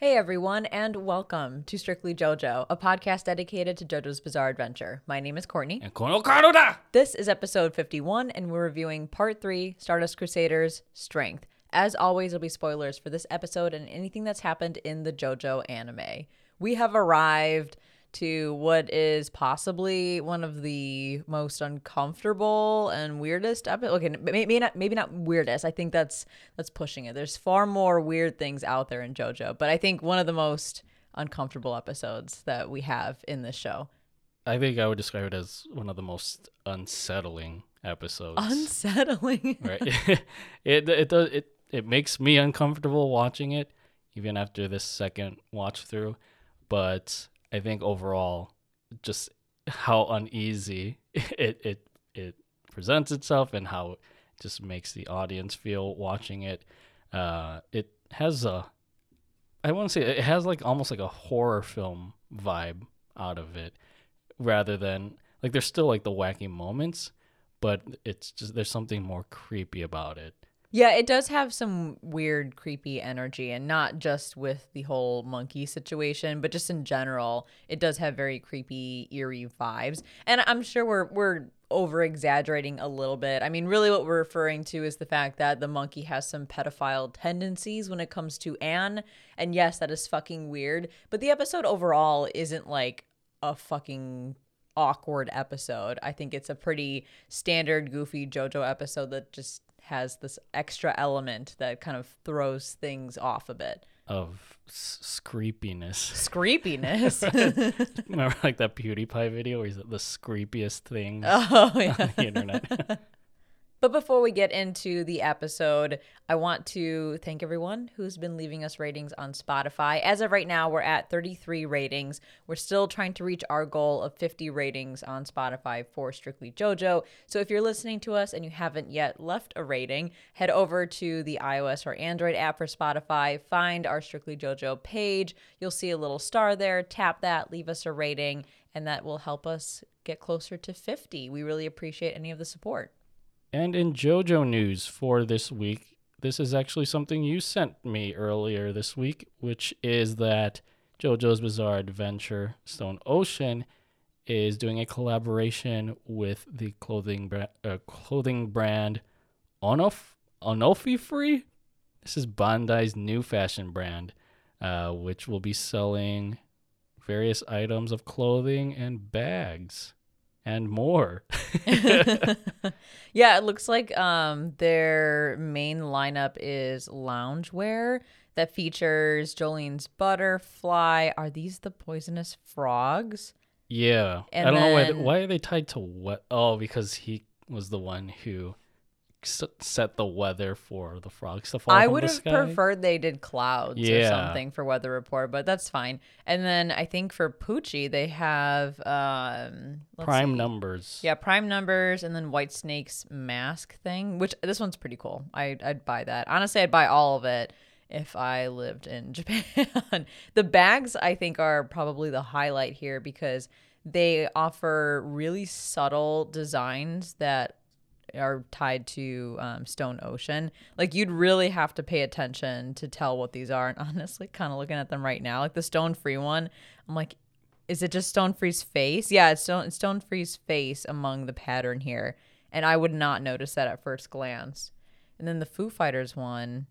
Hey everyone, and welcome to Strictly JoJo, a podcast dedicated to JoJo's Bizarre Adventure. My name is Courtney. And Kono Karuda! This is episode 51, and we're reviewing part three Stardust Crusaders Strength. As always, there'll be spoilers for this episode and anything that's happened in the JoJo anime. We have arrived to what is possibly one of the most uncomfortable and weirdest episodes. Okay, maybe not maybe not weirdest. I think that's that's pushing it. There's far more weird things out there in JoJo, but I think one of the most uncomfortable episodes that we have in this show. I think I would describe it as one of the most unsettling episodes. Unsettling. right? it it does it it makes me uncomfortable watching it, even after this second watch through. But I think overall, just how uneasy it it it presents itself and how it just makes the audience feel watching it. Uh, it has a I won't say it has like almost like a horror film vibe out of it, rather than like there's still like the wacky moments, but it's just there's something more creepy about it. Yeah, it does have some weird, creepy energy, and not just with the whole monkey situation, but just in general, it does have very creepy, eerie vibes. And I'm sure we're we're over exaggerating a little bit. I mean, really, what we're referring to is the fact that the monkey has some pedophile tendencies when it comes to Anne. And yes, that is fucking weird. But the episode overall isn't like a fucking awkward episode. I think it's a pretty standard, goofy JoJo episode that just has this extra element that kind of throws things off a bit. Of s- screepiness. Screepiness. Remember like that PewDiePie video where he's the screepiest thing oh, yeah. on the internet? But before we get into the episode, I want to thank everyone who's been leaving us ratings on Spotify. As of right now, we're at 33 ratings. We're still trying to reach our goal of 50 ratings on Spotify for Strictly JoJo. So if you're listening to us and you haven't yet left a rating, head over to the iOS or Android app for Spotify, find our Strictly JoJo page. You'll see a little star there. Tap that, leave us a rating, and that will help us get closer to 50. We really appreciate any of the support. And in JoJo news for this week, this is actually something you sent me earlier this week, which is that JoJo's Bizarre Adventure Stone Ocean is doing a collaboration with the clothing bra- uh, clothing brand Onof Onofi Free. This is Bandai's new fashion brand, uh, which will be selling various items of clothing and bags and more. yeah, it looks like um their main lineup is loungewear that features Jolyne's butterfly. Are these the poisonous frogs? Yeah, And I don't know why. then- Why are they tied to what? Oh, because he was the one who set the weather for the frogs to fall I would the have sky. preferred they did clouds or something for weather report, but that's fine. And then I think for Pucci they have um let's prime see. numbers. Yeah, prime numbers and then White Snake's mask thing, which this one's pretty cool. I I'd buy that. Honestly, I'd buy all of it if I lived in Japan. the bags I think are probably the highlight here because they offer really subtle designs that are tied to um, Stone Ocean. Like you'd really have to pay attention to tell what these are. And honestly, kind of looking at them right now, like the Stone Free one, I'm like, is it just Stone Free's face? Yeah, it's Stone, Stone Free's face among the pattern here. And I would not notice that at first glance. And then the Foo Fighters one,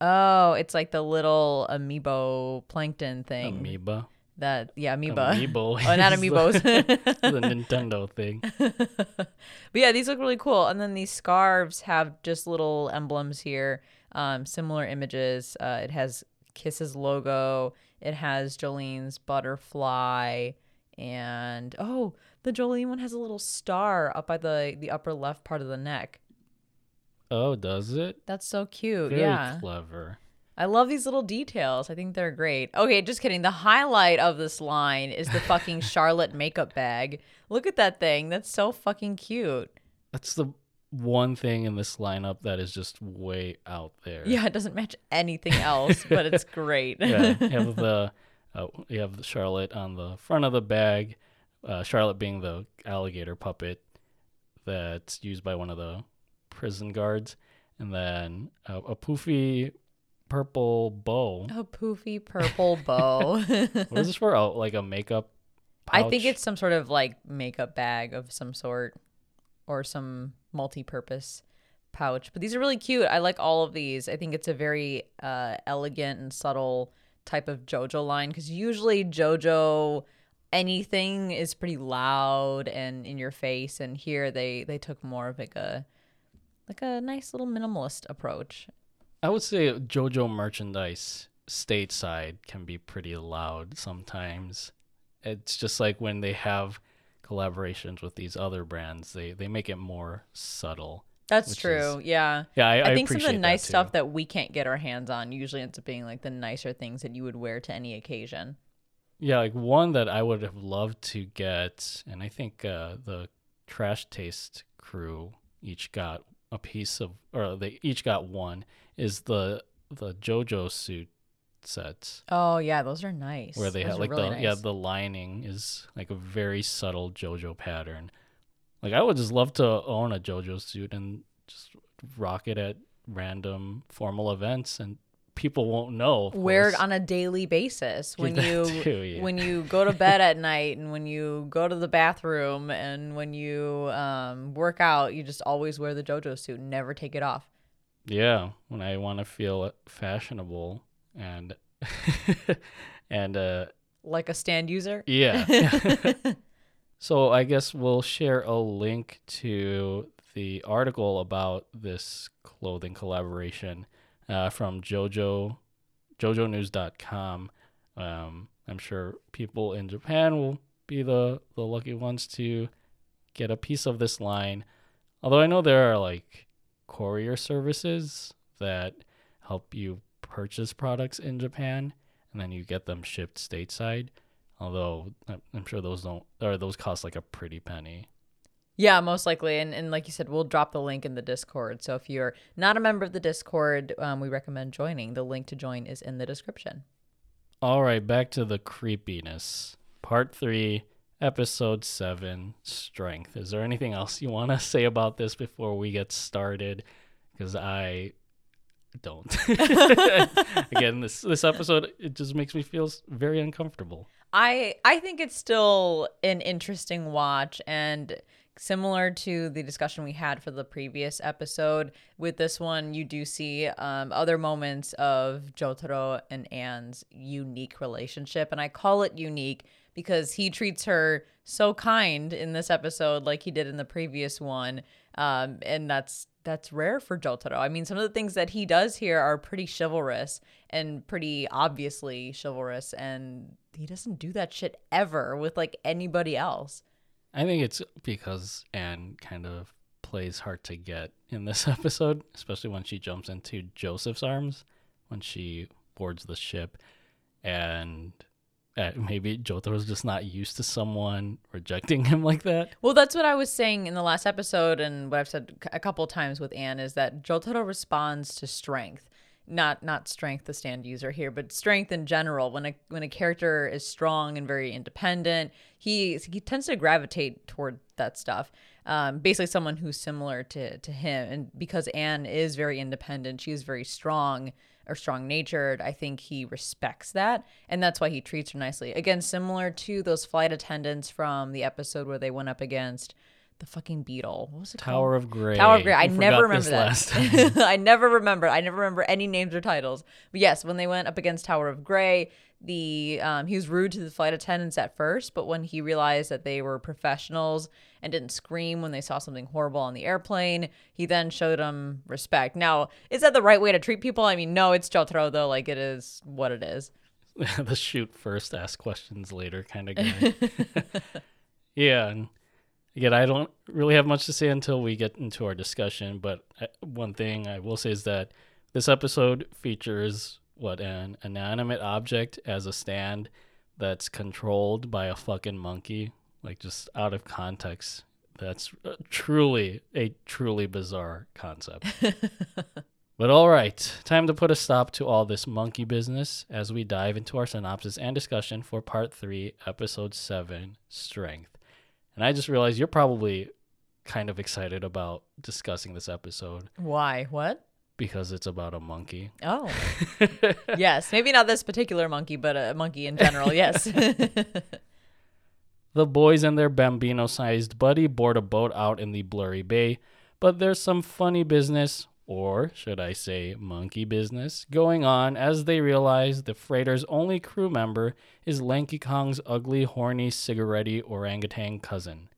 oh, it's like the little amiibo plankton thing. Amoeba. That yeah, amoeba. Amiibo. oh, not amiibos. The, Nintendo thing. but yeah, these look really cool. And then these scarves have just little emblems here, um, similar images. Uh, it has Kiss's logo. It has Jolyne's butterfly, and oh, the Jolene one has a little star up by the the upper left part of the neck. Oh, does it? That's so cute. Very yeah. clever. I love these little details. I think they're great. Okay, just kidding. The highlight of this line is the fucking Charlotte makeup bag. Look at that thing. That's so fucking cute. That's the one thing in this lineup that is just way out there. Yeah, it doesn't match anything else, but it's great. yeah, you have the uh, you have the Charlotte on the front of the bag. Uh, Charlotte being the alligator puppet that's used by one of the prison guards, and then uh, a poofy purple bow. A poofy purple bow. What is this for? Oh, like a makeup. I think it's some sort of like makeup bag of some sort or some multi-purpose pouch. But these are really cute. I like all of these. I think it's a very uh, elegant and subtle type of JoJo line because usually JoJo anything is pretty loud and in your face, and here they they took more of like a like a nice little minimalist approach. I would say JoJo merchandise stateside can be pretty loud sometimes. It's just like when they have collaborations with these other brands, they they make it more subtle. That's true. yeah. Yeah, I, I, think some of the nice that stuff that we can't get our hands on usually ends up being like the nicer things that you would wear to any occasion. Yeah, like one that I would have loved to get, and I think uh, the Trash Taste crew each got a piece of, or they each got one, is the the JoJo suit sets Oh yeah, those are nice. where they Those have like really the yeah the lining is like a very subtle JoJo pattern. Like I would just love to own a JoJo suit and just rock it at random formal events, and people won't know. wear it on a daily basis when you too, yeah. when you go to bed at night and when you go to the bathroom and when you um, work out. You just always wear the JoJo suit and never take it off. Yeah, when I want to feel fashionable and and uh Like a stand user. yeah. so I guess we'll share a link to the article about this clothing collaboration uh, from Jojo jojonews.com. Um, I'm sure people in Japan will be the the lucky ones to get a piece of this line. Although I know there are like courier services that help you purchase products in Japan and then you get them shipped stateside. Although I'm sure those don't or those cost like a pretty penny. Yeah, most likely. And, and like you said, we'll drop the link in the Discord. So if you're not a member of the Discord, um, we recommend joining. The link to join is in the description. All right, back to the creepiness. Part 3, episode 7, strength. Is there anything else you want to say about this before we get started? Cuz I don't. Again, this this episode it just makes me feel very uncomfortable. I I think it's still an interesting watch and similar to the discussion we had for the previous episode with this one you do see um, other moments of Jotaro and Anne's unique relationship and I call it unique because he treats her so kind in this episode like he did in the previous one um, and that's that's rare for Jotaro. I mean, some of the things that he does here are pretty chivalrous and pretty obviously chivalrous, and he doesn't do that shit ever with like anybody else. I think it's because Anne kind of plays hard to get in this episode, especially when she jumps into Joseph's arms when she boards the ship. And uh, maybe Jotaro's just not used to someone rejecting him like that. Well, that's what I was saying in the last episode, and what I've said a couple times with Anne is that Jotaro responds to strength, not not strength the stand user here, but strength in general. When a when a character is strong and very independent, he he tends to gravitate toward that stuff. Um, basically, someone who's similar to to him, and because Anne is very independent, she is very strong or strong natured, I think he respects that. And that's why he treats her nicely. Again, similar to those flight attendants from the episode where they went up against the fucking beetle. What was it called? Tower of Grey. Tower of Grey. I We never remember that. I never remember. I never remember any names or titles. But yes, when they went up against Tower of Grey, the um, he was rude to the flight attendants at first, but when he realized that they were professionals and didn't scream when they saw something horrible on the airplane, he then showed them respect. Now, is that the right way to treat people? I mean, no, it's Jotaro though. Like it is what it is. the shoot first, ask questions later kind of guy. yeah. And again, I don't really have much to say until we get into our discussion. But uh, one thing I will say is that this episode features what an inanimate object as a stand that's controlled by a fucking monkey. Like just out of context. That's uh, truly a truly bizarre concept. But all right, time to put a stop to all this monkey business as we dive into our synopsis and discussion for part three, episode seven, Strength. And I just realized you're probably kind of excited about discussing this episode. Why? What? because it's about a monkey. Oh, yes. Maybe not this particular monkey, but a monkey in general. Yes. The boys and their bambino sized buddy board a boat out in the blurry bay, but there's some funny business, or should I say monkey business, going on as they realize the freighter's only crew member is Lanky Kong's ugly, horny, cigarette orangutan cousin.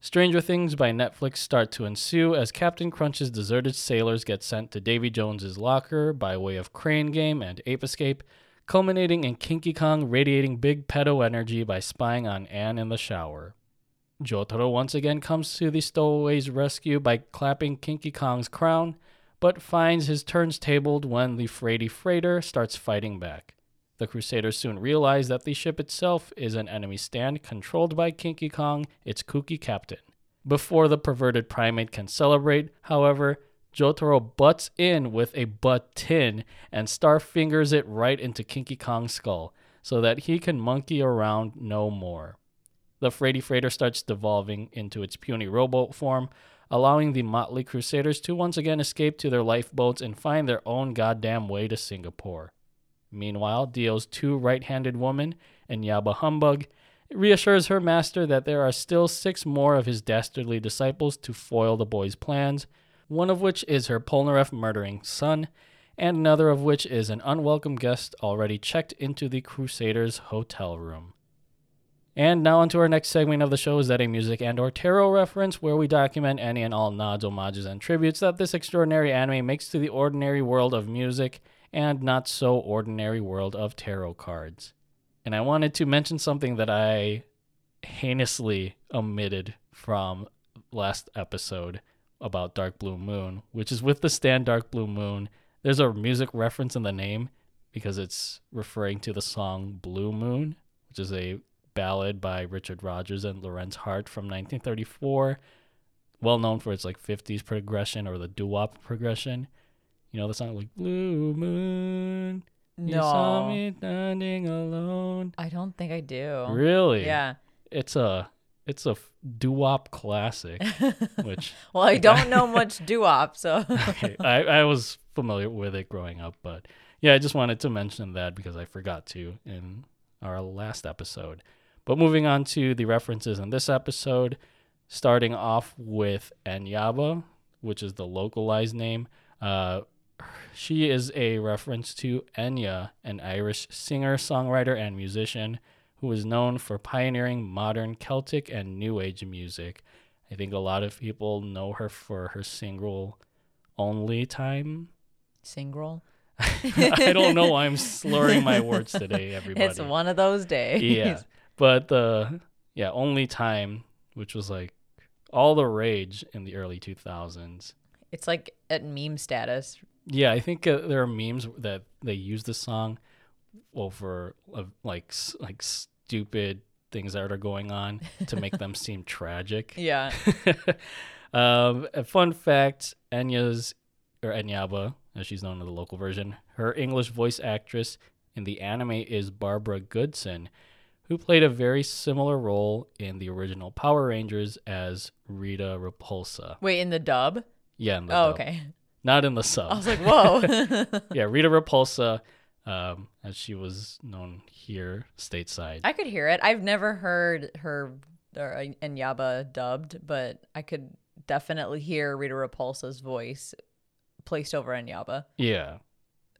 Stranger things by Netflix start to ensue as Captain Crunch's deserted sailors get sent to Davy Jones's locker by way of Crane Game and Ape Escape, culminating in Kinky Kong radiating big pedo energy by spying on Anne in the shower. Jotaro once again comes to the stowaway's rescue by clapping Kinky Kong's crown, but finds his turns tabled when the freighty freighter starts fighting back. The Crusaders soon realize that the ship itself is an enemy stand controlled by Kinky Kong, its kooky captain. Before the perverted primate can celebrate, however, Jotaro butts in with a button and star fingers it right into Kinky Kong's skull so that he can monkey around no more. The Freighty Freighter starts devolving into its puny rowboat form, allowing the motley crusaders to once again escape to their lifeboats and find their own goddamn way to Singapore. Meanwhile, Dio's two right handed women, Enyaba Humbug, reassures her master that there are still six more of his dastardly disciples to foil the boy's plans, one of which is her Polnareff murdering son, and another of which is an unwelcome guest already checked into the Crusaders' hotel room. And now onto our next segment of the show is that a music and or tarot reference where we document any and all nods, homages, and tributes that this extraordinary anime makes to the ordinary world of music and not so ordinary world of tarot cards. And I wanted to mention something that I heinously omitted from last episode about Dark Blue Moon, which is with the stand Dark Blue Moon. There's a music reference in the name because it's referring to the song Blue Moon, which is a ballad by Richard Rodgers and Lorenz Hart from 1934, well known for its like 50s progression or the doo-wop progression. You know the song like Blue Moon. You saw no, me standing alone. I don't think I do. Really? Yeah. It's a it's a f- doo-wop classic, which Well, I don't know much doo-wop, so okay, I, I was familiar with it growing up, but yeah, I just wanted to mention that because I forgot to in our last episode. But moving on to the references in this episode, starting off with Anyaba, which is the localized name. Uh, she is a reference to Enya, an Irish singer, songwriter, and musician who is known for pioneering modern Celtic and New Age music. I think a lot of people know her for her single Only Time. single. I don't know why I'm slurring my words today, everybody. It's one of those days. yeah. But the yeah, Only Time, which was like all the rage in the early 2000s. It's like at meme status. Yeah, I think uh, there are memes that they use this song over uh, like like stupid things that are going on to make them seem tragic. Yeah. um, a fun fact: Enya's or Enyaba, as she's known in the local version, her English voice actress in the anime is Barbara Goodson, who played a very similar role in the original Power Rangers as Rita Repulsa. Wait, in the dub? Yeah, in the Oh, dub. okay. not in the sub. I was like, whoa. yeah, Rita Repulsa, um, as she was known here stateside. I could hear it. I've never heard her or Enyaba dubbed, but I could definitely hear Rita Repulsa's voice placed over Enyaba. yeah.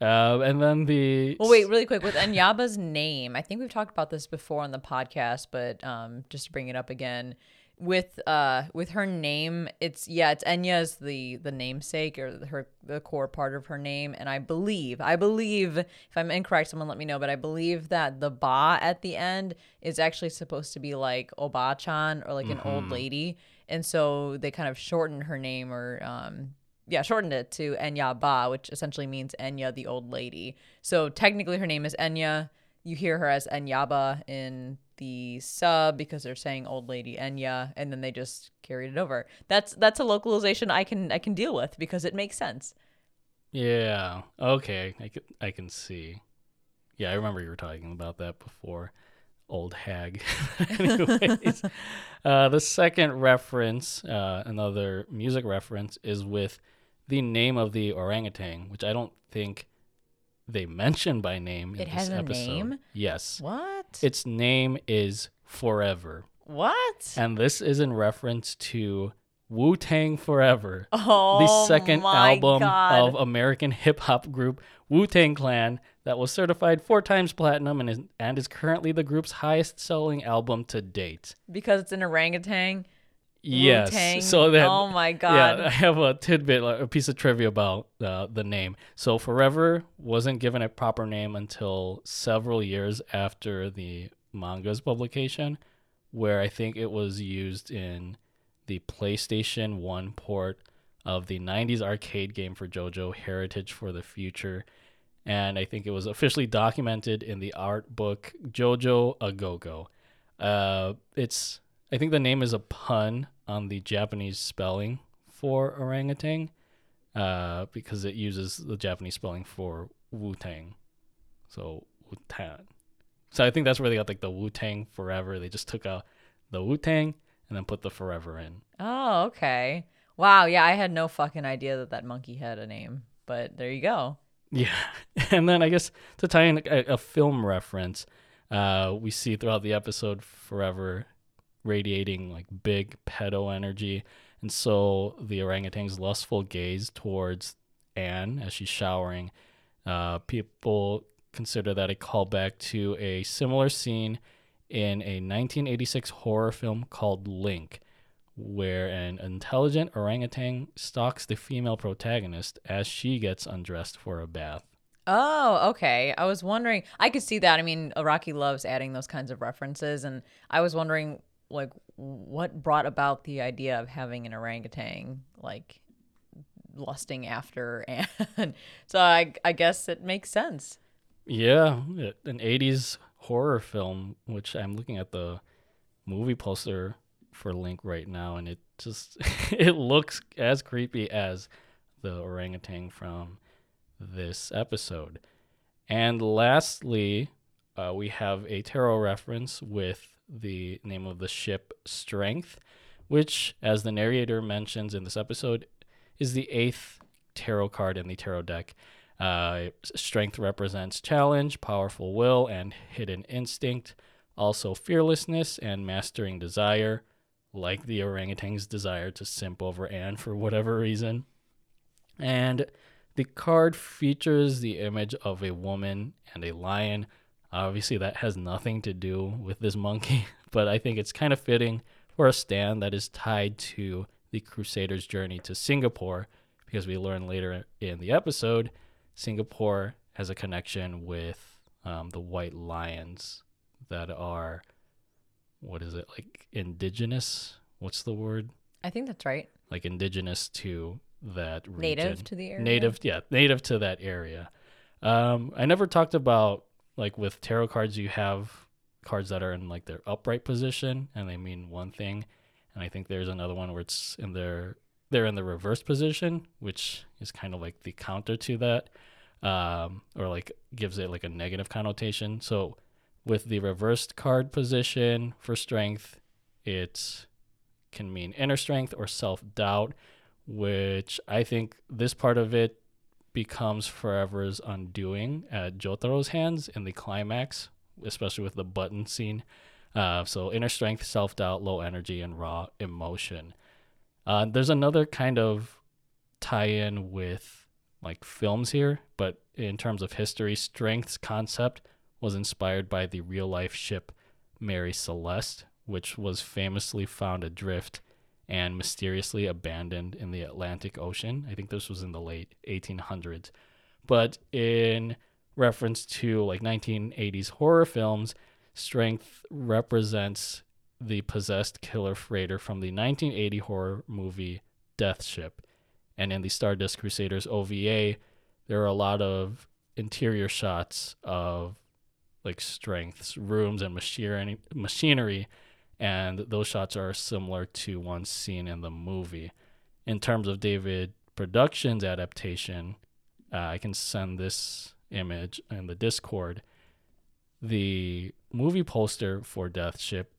Um, and then the Well, wait, really quick with Enyaba's name. I think we've talked about this before on the podcast, but um, just to bring it up again, with uh, with her name, it's yeah, it's Enya is the the namesake or her the core part of her name, and I believe I believe if I'm incorrect, someone let me know, but I believe that the ba at the end is actually supposed to be like Oba-chan or like an old lady, and so they kind of shortened her name or um yeah, shortened it to Enya Ba, which essentially means Enya, the old lady. So technically, her name is Enya. You hear her as Enyaba in the sub because they're saying old lady Enya, and then they just carried it over. That's that's a localization I can I can deal with because it makes sense. Yeah. Okay. I can I can see. Yeah, I remember you were talking about that before. Old hag. Anyways, uh, the second reference, uh, another music reference, is with the name of the orangutan, which I don't think they mention by name in It this has a episode. name? Yes. What? Its name is Forever. what? And this is in reference to Wu Tang Forever, Oh, the second album God. of American hip hop group Wu Tang Clan that was certified four times platinum and is, and is currently the group's highest selling album to date. because it's an orangutan. Yes. Wu-Tang. So that oh my yeah, god. I have a tidbit, like, a piece of trivia about uh, the name. So Forever wasn't given a proper name until several years after the manga's publication, where I think it was used in the PlayStation 1 port of the 90s arcade game for JoJo Heritage for the Future. And I think it was officially documented in the art book JoJo A Go Go. Uh, it's I think the name is a pun on the Japanese spelling for orangutan, uh, because it uses the Japanese spelling for Wu Tang, so Wu Tang. So I think that's where they got like the Wu Tang Forever. They just took out the Wu Tang and then put the Forever in. Oh, okay. Wow. Yeah, I had no fucking idea that that monkey had a name, but there you go. Yeah, and then I guess to tie in a, a film reference, uh, we see throughout the episode Forever radiating like big pedo energy, and so the orangutan's lustful gaze towards Anne as she's showering. Uh, people consider that a callback to a similar scene in a 1986 horror film called Link, where an intelligent orangutan stalks the female protagonist as she gets undressed for a bath. Oh, okay. I was wondering. I could see that. I mean, Araki loves adding those kinds of references, and I was wondering, like, what brought about the idea of having an orangutan, like, lusting after Anne. so I, I guess it makes sense. Yeah, an 80s horror film, which I'm looking at the movie poster for Link right now, and it just it looks as creepy as the orangutan from this episode. And lastly, uh, we have a tarot reference with the name of the ship Strength, which, as the narrator mentions in this episode, is the eighth tarot card in the tarot deck. Uh, strength represents challenge, powerful will, and hidden instinct. Also, fearlessness and mastering desire, like the orangutan's desire to simp over Anne for whatever reason. And the card features the image of a woman and a lion. Obviously, that has nothing to do with this monkey, but I think it's kind of fitting for a stand that is tied to the Crusaders' journey to Singapore, because we learn later in the episode Singapore has a connection with um, the white lions that are, what is it, like indigenous? What's the word? I think that's right. Like indigenous to that region. Native to the area. Native, yeah, native to that area. Um, I never talked about like with tarot cards, you have cards that are in like their upright position and they mean one thing, and I think there's another one where it's in their they're in the reverse position, which is kind of like the counter to that, um, or like gives it like a negative connotation. So with the reversed card position for strength, it can mean inner strength or self doubt, which I think this part of it becomes Forever's undoing at Jotaro's hands in the climax, especially with the button scene. Uh, so inner strength, self doubt, low energy, and raw emotion. Uh, there's another kind of tie-in with like films here, but in terms of history, strength's concept was inspired by the real-life ship Mary Celeste, which was famously found adrift and mysteriously abandoned in the Atlantic Ocean. I think this was in the late 1800s. But in reference to like 1980s horror films, strength represents the possessed killer freighter from the 1980 horror movie Death Ship. And in the Stardust Crusaders OVA, there are a lot of interior shots of like strengths, rooms, and machinery, machinery, and those shots are similar to ones seen in the movie. In terms of David Productions adaptation, uh, I can send this image in the Discord. The movie poster for Death Ship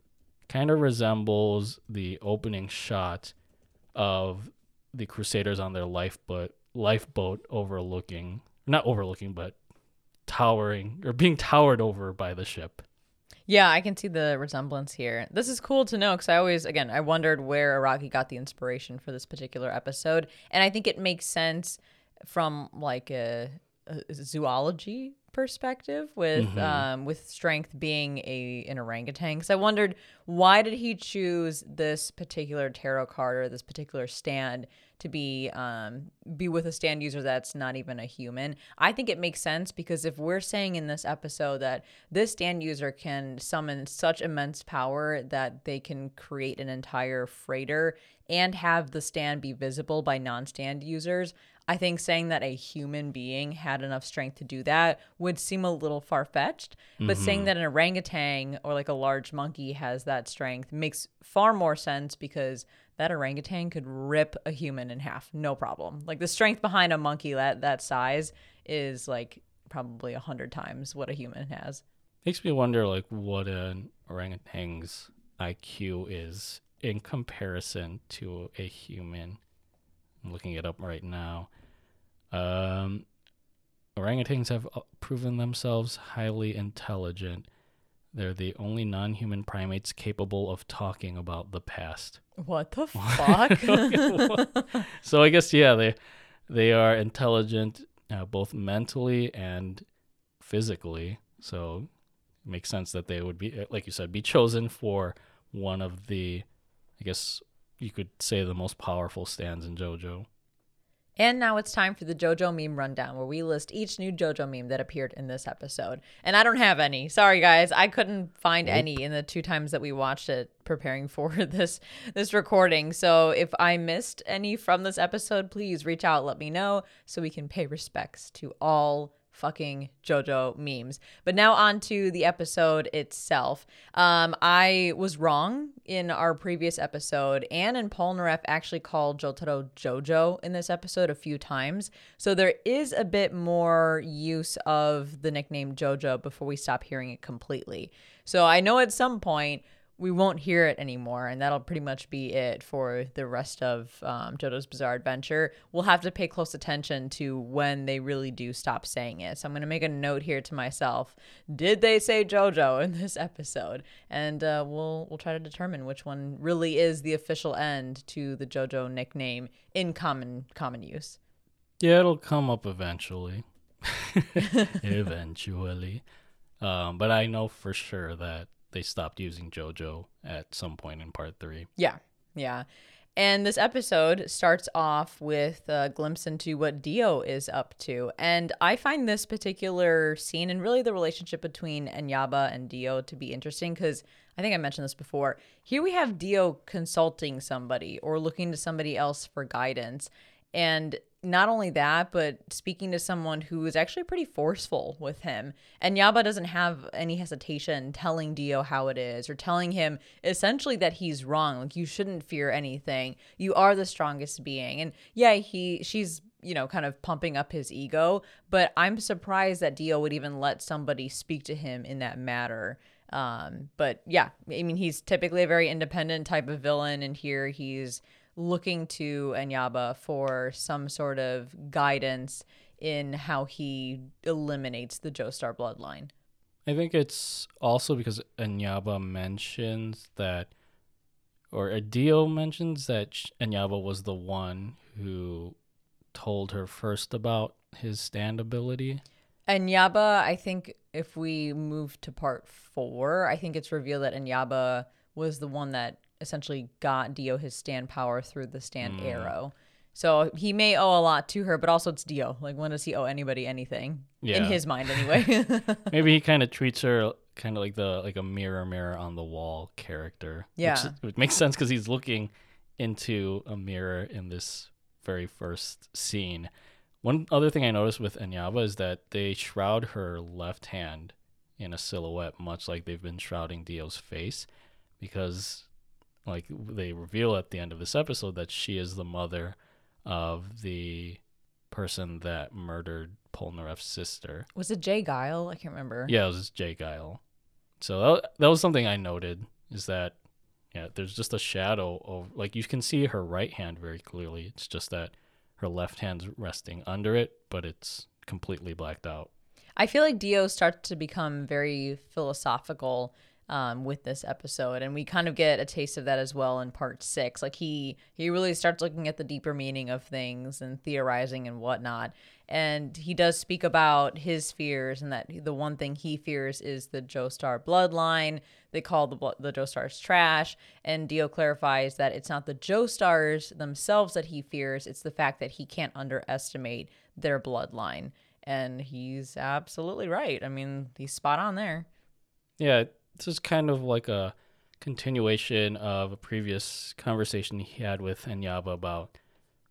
kind of resembles the opening shot of the Crusaders on their lifeboat lifeboat overlooking not overlooking but towering or being towered over by the ship. Yeah, I can see the resemblance here. This is cool to know because I always, again, I wondered where Araki got the inspiration for this particular episode, and I think it makes sense from like a, a zoology perspective with Mhm. um, with strength being a an orangutan. Because I wondered why did he choose this particular tarot card or this particular stand to be um, be with a stand user that's not even a human. I think it makes sense because if we're saying in this episode that this stand user can summon such immense power that they can create an entire freighter and have the stand be visible by non-stand users, I think saying that a human being had enough strength to do that would seem a little far fetched. But saying that an orangutan or like a large monkey has that strength makes far more sense because that orangutan could rip a human in half, no problem. Like the strength behind a monkey that that size is like probably a hundred times what a human has. Makes me wonder like what an orangutan's IQ is in comparison to a human. I'm looking it up right now. Um, orangutans have uh, proven themselves highly intelligent. They're the only non-human primates capable of talking about the past. What the fuck? so I guess yeah, they they are intelligent uh, both mentally and physically. So it makes sense that they would be, uh, like you said, be chosen for one of the, I guess you could say the most powerful stands in JoJo. And now it's time for the JoJo meme rundown, where we list each new JoJo meme that appeared in this episode. And I don't have any. Sorry, guys, I couldn't find any in the two times that we watched it preparing for this this recording. So if I missed any from this episode, please reach out, let me know, so we can pay respects to all fucking JoJo memes. But now on to the episode itself. Um, I was wrong in our previous episode. Anne and Polnareff actually called Jotaro JoJo in this episode a few times. So there is a bit more use of the nickname JoJo before we stop hearing it completely. So I know at some point we won't hear it anymore, and that'll pretty much be it for the rest of um, JoJo's Bizarre Adventure. We'll have to pay close attention to when they really do stop saying it. So I'm gonna make a note here to myself: Did they say JoJo in this episode? And uh, we'll we'll try to determine which one really is the official end to the JoJo nickname in common common use. Yeah, it'll come up eventually. eventually. Um, but I know for sure that they stopped using JoJo at some point in part three. Yeah, yeah. And this episode starts off with a glimpse into what Dio is up to. And I find this particular scene and really the relationship between Enyaba and Dio to be interesting because I think I mentioned this before. Here we have Dio consulting somebody or looking to somebody else for guidance. And not only that, but speaking to someone who is actually pretty forceful with him. Enyaba doesn't have any hesitation telling Dio how it is or telling him essentially that he's wrong. Like you shouldn't fear anything. You are the strongest being. And yeah, he she's you know, kind of pumping up his ego, but I'm surprised that Dio would even let somebody speak to him in that matter. Um, but yeah, I mean, he's typically a very independent type of villain, and here he's looking to Anyaba for some sort of guidance in how he eliminates the Joestar bloodline. I think it's also because Anyaba mentions that, or Adio mentions that Anyaba was the one who told her first about his stand ability. Enyaba, I think if we move to part four, I think it's revealed that Anyaba was the one that essentially got Dio his stand power through the stand mm. arrow. So he may owe a lot to her, but also it's Dio. Like, when does he owe anybody anything? In his mind, anyway. Maybe he kind of treats her kind of like the like a mirror mirror on the wall character. Yeah. which, which makes sense because he's looking into a mirror in this very first scene. One other thing I noticed with Enyaba is that they shroud her left hand in a silhouette, much like they've been shrouding Dio's face, because like they reveal at the end of this episode that she is the mother of the person that murdered Polnareff's sister. was it J. Geil? I can't remember. Yeah, it was J. Geil. So that, that was something I noted is that yeah, there's just a shadow of like you can see her right hand very clearly. It's just that her left hand's resting under it, but it's completely blacked out. I feel like Dio starts to become very philosophical um, with this episode, and we kind of get a taste of that as well in part six. Like he he really starts looking at the deeper meaning of things and theorizing and whatnot. And he does speak about his fears, and that the one thing he fears is the Joestar bloodline. They call the the Joestars trash, and Dio clarifies that it's not the Joestars themselves that he fears; it's the fact that he can't underestimate their bloodline. And he's absolutely right. I mean, he's spot on there. Yeah, this is kind of like a continuation of a previous conversation he had with Enyaba about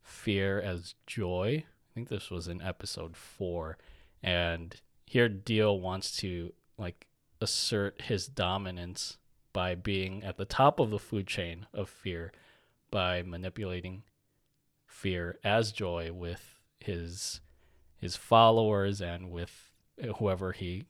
fear as joy. I think this was in episode four. And here Dio wants to like assert his dominance by being at the top of the food chain of fear by manipulating fear as joy with his his followers and with whoever he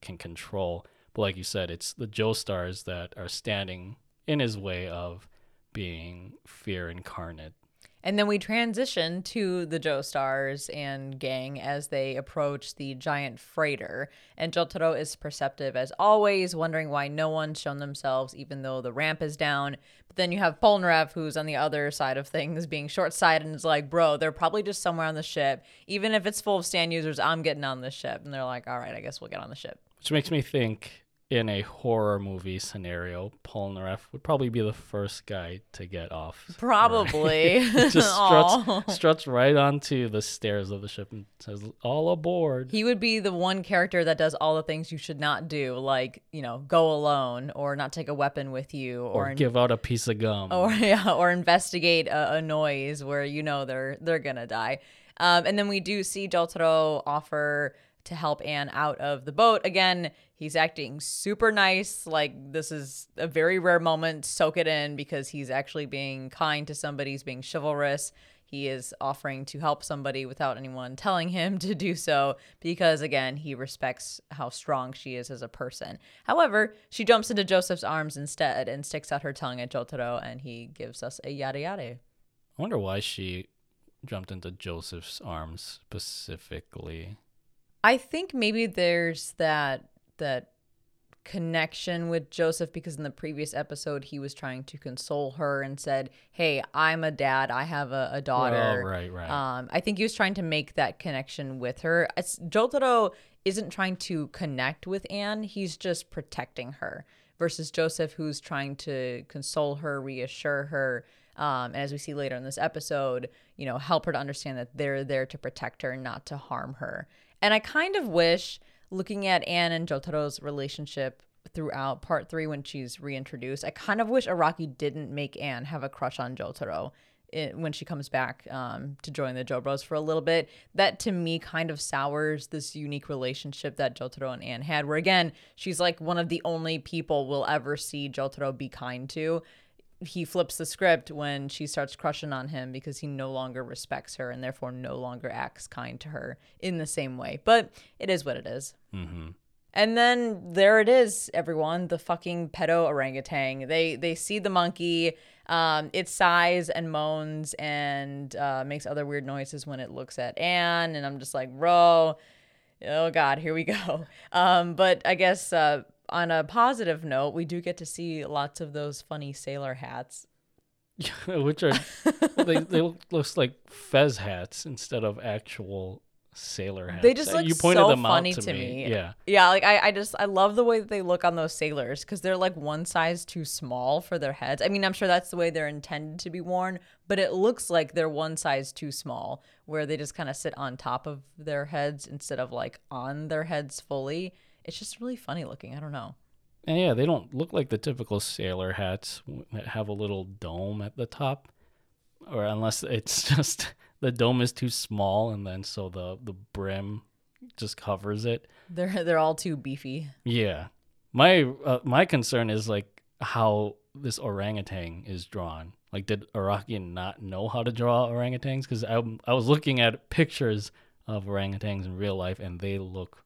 can control. But like you said, it's the Joestars that are standing in his way of being fear incarnate. And then we transition to the Joestars and gang as they approach the giant freighter. And Jotaro is perceptive as always, wondering why no one's shown themselves, even though the ramp is down. But then you have Polnareff, who's on the other side of things, being short sighted and is like, bro, they're probably just somewhere on the ship. Even if it's full of stand users, I'm getting on the ship. And they're like, all right, I guess we'll get on the ship. Which makes me think in a horror movie scenario, Polnareff would probably be the first guy to get off. Probably. Right? Just struts, struts right onto the stairs of the ship and says, "All aboard." He would be the one character that does all the things you should not do, like, you know, go alone or not take a weapon with you or or, give out a piece of gum. or yeah, or investigate a, a noise where you know they're they're gonna die. Um, and then we do see Jotaro offer to help Anne out of the boat. Again, he's acting super nice. Like this is a very rare moment. Soak it in because he's actually being kind to somebody. He's being chivalrous. He is offering to help somebody without anyone telling him to do so because, again, he respects how strong she is as a person. However, she jumps into Joseph's arms instead and sticks out her tongue at Jotaro, and he gives us a yada yada. I wonder why she jumped into Joseph's arms specifically. I think maybe there's that that connection with Joseph because in the previous episode he was trying to console her and said, "Hey, I'm a dad. I have a, a daughter." Oh, right, right. Um, I think he was trying to make that connection with her. It's, Jotaro isn't trying to connect with Anne; he's just protecting her. Versus Joseph, who's trying to console her, reassure her, um, and as we see later in this episode, you know, help her to understand that they're there to protect her, not to harm her. And I kind of wish, looking at Anne and Jotaro's relationship throughout part three when she's reintroduced, I kind of wish Araki didn't make Anne have a crush on Jotaro i- when she comes back um, to join the Jobros for a little bit. That to me kind of sours this unique relationship that Jotaro and Anne had, where again, she's like one of the only people we'll ever see Jotaro be kind to he flips the script when she starts crushing on him because he no longer respects her and therefore no longer acts kind to her in the same way. But it is what it is. mm-hmm. And then there it is, everyone, the fucking pedo orangutan. They they see the monkey. Um, it sighs and moans and uh, makes other weird noises when it looks at Anne, and I'm just like, bro, oh god, here we go. Um, but I guess uh, on a positive note, we do get to see lots of those funny sailor hats. Which are they? They look looks like fez hats instead of actual sailor hats. They just Uh, look you pointed so them funny out to, to me. me. Yeah, Yeah, like I, I just I love the way that they look on those sailors because they're like one size too small for their heads. I mean, I'm sure that's the way they're intended to be worn, but it looks like they're one size too small, where they just kind of sit on top of their heads instead of like on their heads fully. It's just really funny looking. I don't know. and yeah, they don't look like the typical sailor hats that have a little dome at the top, or unless it's just the dome is too small and then so the the brim just covers it. They're they're all too beefy. Yeah. My uh, my concern is like how this orangutan is drawn. Like, did Araki not know how to draw orangutans? Because I I was looking at pictures of orangutans in real life, and they look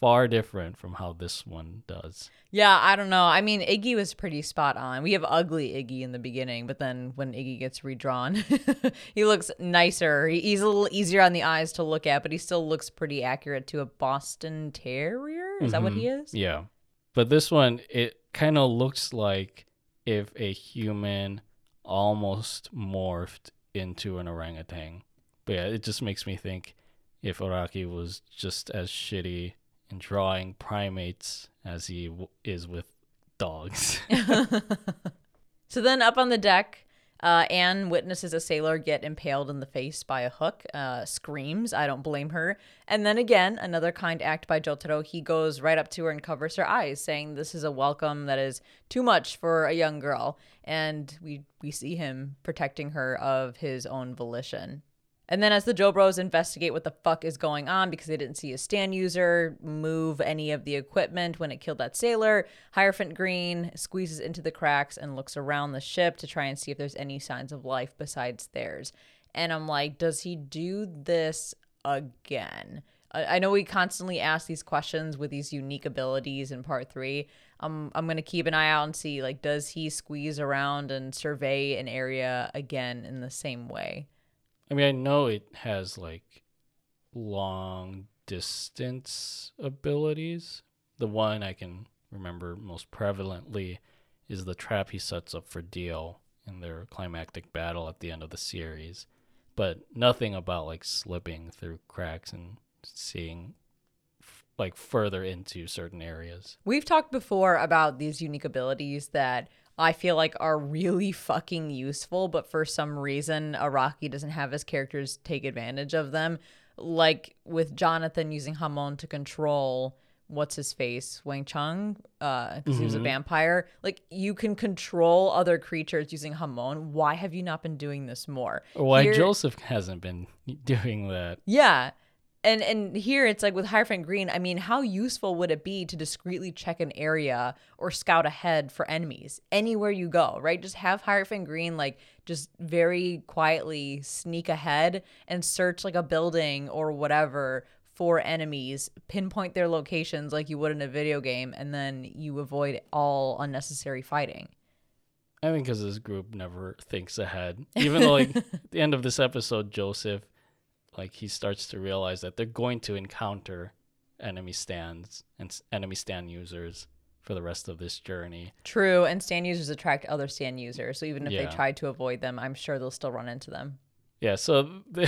far different from how this one does. Yeah, I don't know. I mean, Iggy was pretty spot on. We have ugly Iggy in the beginning, but then when Iggy gets redrawn, he looks nicer. He's a little easier on the eyes to look at, but he still looks pretty accurate to a Boston Terrier. Is that what he mm-hmm. is? Yeah. But this one, it kind of looks like if a human almost morphed into an orangutan. But yeah, it just makes me think if Araki was just as shitty in drawing primates as he w- is with dogs. So then up on the deck, uh, Anne witnesses a sailor get impaled in the face by a hook, uh, screams. I don't blame her. And then again, another kind act by Jotaro. He goes right up to her and covers her eyes, saying this is a welcome that is too much for a young girl. And we, we see him protecting her of his own volition. And then as the Joe Bros investigate what the fuck is going on because they didn't see a stand user move any of the equipment when it killed that sailor, Hierophant Green squeezes into the cracks and looks around the ship to try and see if there's any signs of life besides theirs. And I'm like, does he do this again? I I know we constantly ask these questions with these unique abilities in part three. Um, I'm gonna keep an eye out and see like, does he squeeze around and survey an area again in the same way? I mean, I know it has like long distance abilities. The one I can remember most prevalently is the trap he sets up for Dio in their climactic battle at the end of the series. But nothing about like slipping through cracks and seeing like further into certain areas. We've talked before about these unique abilities that I feel like are really fucking useful, but for some reason, Araki doesn't have his characters take advantage of them. Like with Jonathan using Hamon to control what's his face, Wang Chung, uh, because he was a mm-hmm. vampire. Like you can control other creatures using Hamon. Why have you not been doing this more? Why Here- Joseph hasn't been doing that. Yeah. And and here it's like with Hierophant Green, I mean, how useful would it be to discreetly check an area or scout ahead for enemies anywhere you go, right? Just have Hierophant Green like just very quietly sneak ahead and search like a building or whatever for enemies, pinpoint their locations like you would in a video game, and then you avoid all unnecessary fighting. I think because this group never thinks ahead. Even though, like, at the end of this episode, Joseph, like, he starts to realize that they're going to encounter enemy stands and enemy stand users for the rest of this journey. True, and stand users attract other stand users, so even if Yeah. they try to avoid them, I'm sure they'll still run into them. Yeah, so they,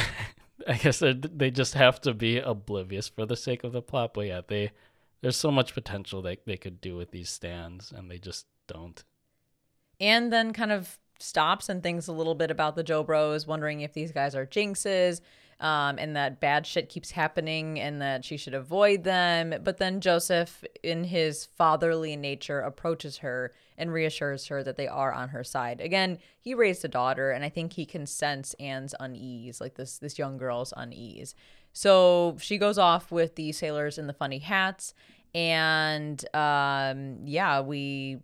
I guess they they just have to be oblivious for the sake of the plot. But yeah, they there's so much potential that they could do with these stands, and they just don't. and then kind of stops and thinks a little bit about the Joe Bros, wondering if these guys are jinxes, um, and that bad shit keeps happening, and that she should avoid them. But then Joseph, in his fatherly nature, approaches her and reassures her that they are on her side. Again, he raised a daughter, and I think he can sense Anne's unease, like this this young girl's unease. So she goes off with the sailors in the funny hats, and um, yeah, we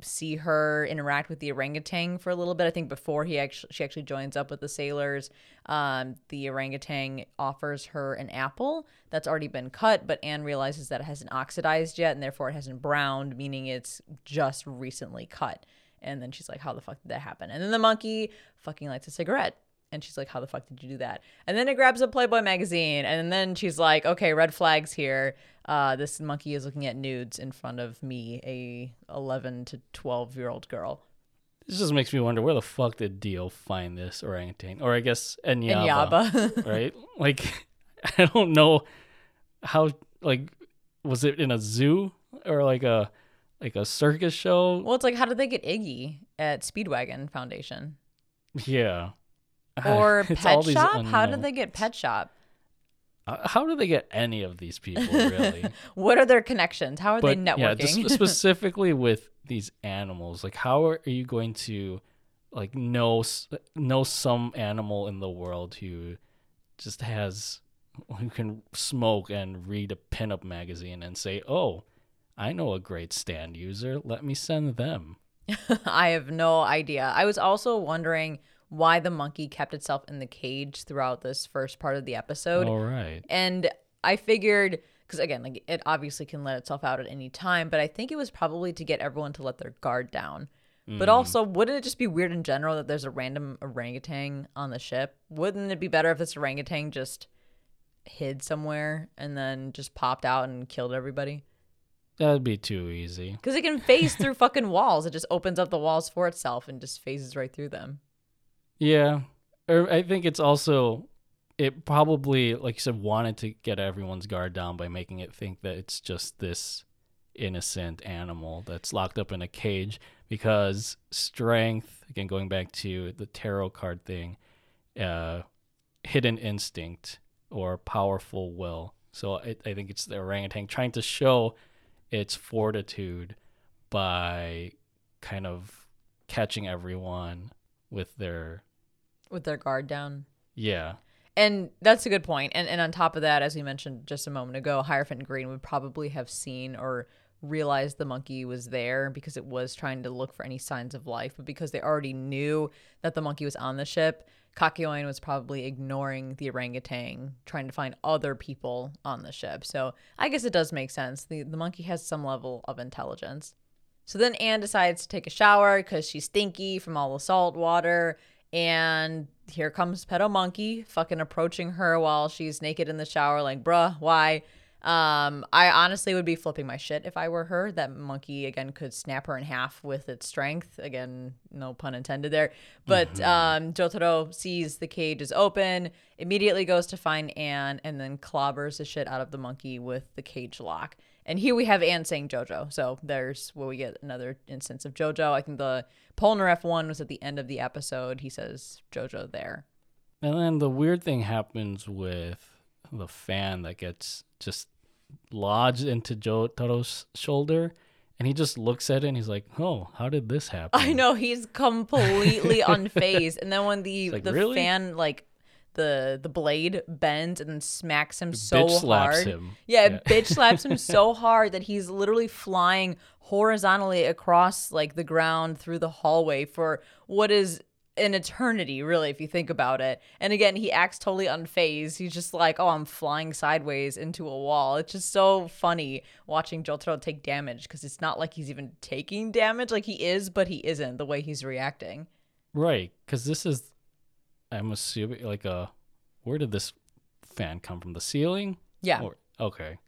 see her interact with the orangutan for a little bit. I think before he actually she actually joins up with the sailors, um, the orangutan offers her an apple that's already been cut, but Anne realizes that it hasn't oxidized yet and therefore it hasn't browned, meaning it's just recently cut. And then she's like, "How the fuck did that happen?" And then the monkey fucking lights a cigarette. And she's like, How the fuck did you do that? And then it grabs a Playboy magazine. And then she's like, Okay, red flags here. Uh, this monkey is looking at nudes in front of me, a 11 to 12 year old girl. This just makes me wonder where the fuck did Dio find this orangutan, or I guess Enyaba, And Yaba. right? Like, I don't know how. Like, was it in a zoo or like a like a circus show? well, it's like, how did they get Iggy at Speedwagon Foundation? Yeah. Or Pet Shop? How did they get Pet Shop? Uh, How do they get any of these people really? What are their connections? How are they networking? yeah, specifically with these animals, like how are you going to like know know some animal in the world who just has who can smoke and read a pinup magazine and say, "Oh, I know a great stand user. Let me send them." I have no idea. I was also wondering why the monkey kept itself in the cage throughout this first part of the episode. All right. And I figured because again, like it obviously can let itself out at any time, but I think it was probably to get everyone to let their guard down. But hmm. also, wouldn't it just be weird in general that there's a random orangutan on the ship? Wouldn't it be better if this orangutan just hid somewhere and then just popped out and killed everybody? That'd be too easy. Because it can phase through fucking walls. It just opens up the walls for itself and just phases right through them. Yeah. Or I think it's also it probably like you said wanted to get everyone's guard down by making it think that it's just this innocent animal that's locked up in a cage because strength again going back to the tarot card thing uh hidden instinct or powerful will so I, I think it's the orangutan trying to show its fortitude by kind of catching everyone with their with their guard down. yeah And that's a good point. And and on top of that, as we mentioned just a moment ago, Hierophant Green would probably have seen or realized the monkey was there because it was trying to look for any signs of life. But because they already knew that the monkey was on the ship, Kakyoin was probably ignoring the orangutan, trying to find other people on the ship. So I guess it does make sense. The the monkey has some level of intelligence. So then Anne decides to take a shower because she's stinky from all the salt water. And here comes Pedo Monkey fucking approaching her while she's naked in the shower, like, bruh, why? Um, I honestly would be flipping my shit if I were her. That monkey again could snap her in half with its strength. Again, no pun intended there. But um, Jotaro sees the cage is open, immediately goes to find Anne, and then clobbers the shit out of the monkey with the cage lock. And here we have Anne saying JoJo. So there's where we get another instance of JoJo. I think the Polnareff one was at the end of the episode. He says JoJo there. And then the weird thing happens with the fan that gets just lodged into Jotaro's shoulder. And he just looks at it and he's like, oh, how did this happen? I know he's completely unfazed. And then when the like, the "Really?" fan like the the blade bends and smacks him so bitch slaps hard. him. Yeah, Yeah. bitch slaps him so hard that he's literally flying horizontally across like the ground through the hallway for what is an eternity, really, if you think about it. And again, he acts totally unfazed. He's just like, oh, I'm flying sideways into a wall. It's just so funny watching Jotaro take damage because it's not like he's even taking damage. Like he is, but he isn't the way he's reacting. Right. Because this is, I'm assuming, like a, where did this fan come from? The ceiling? Yeah. Or, okay.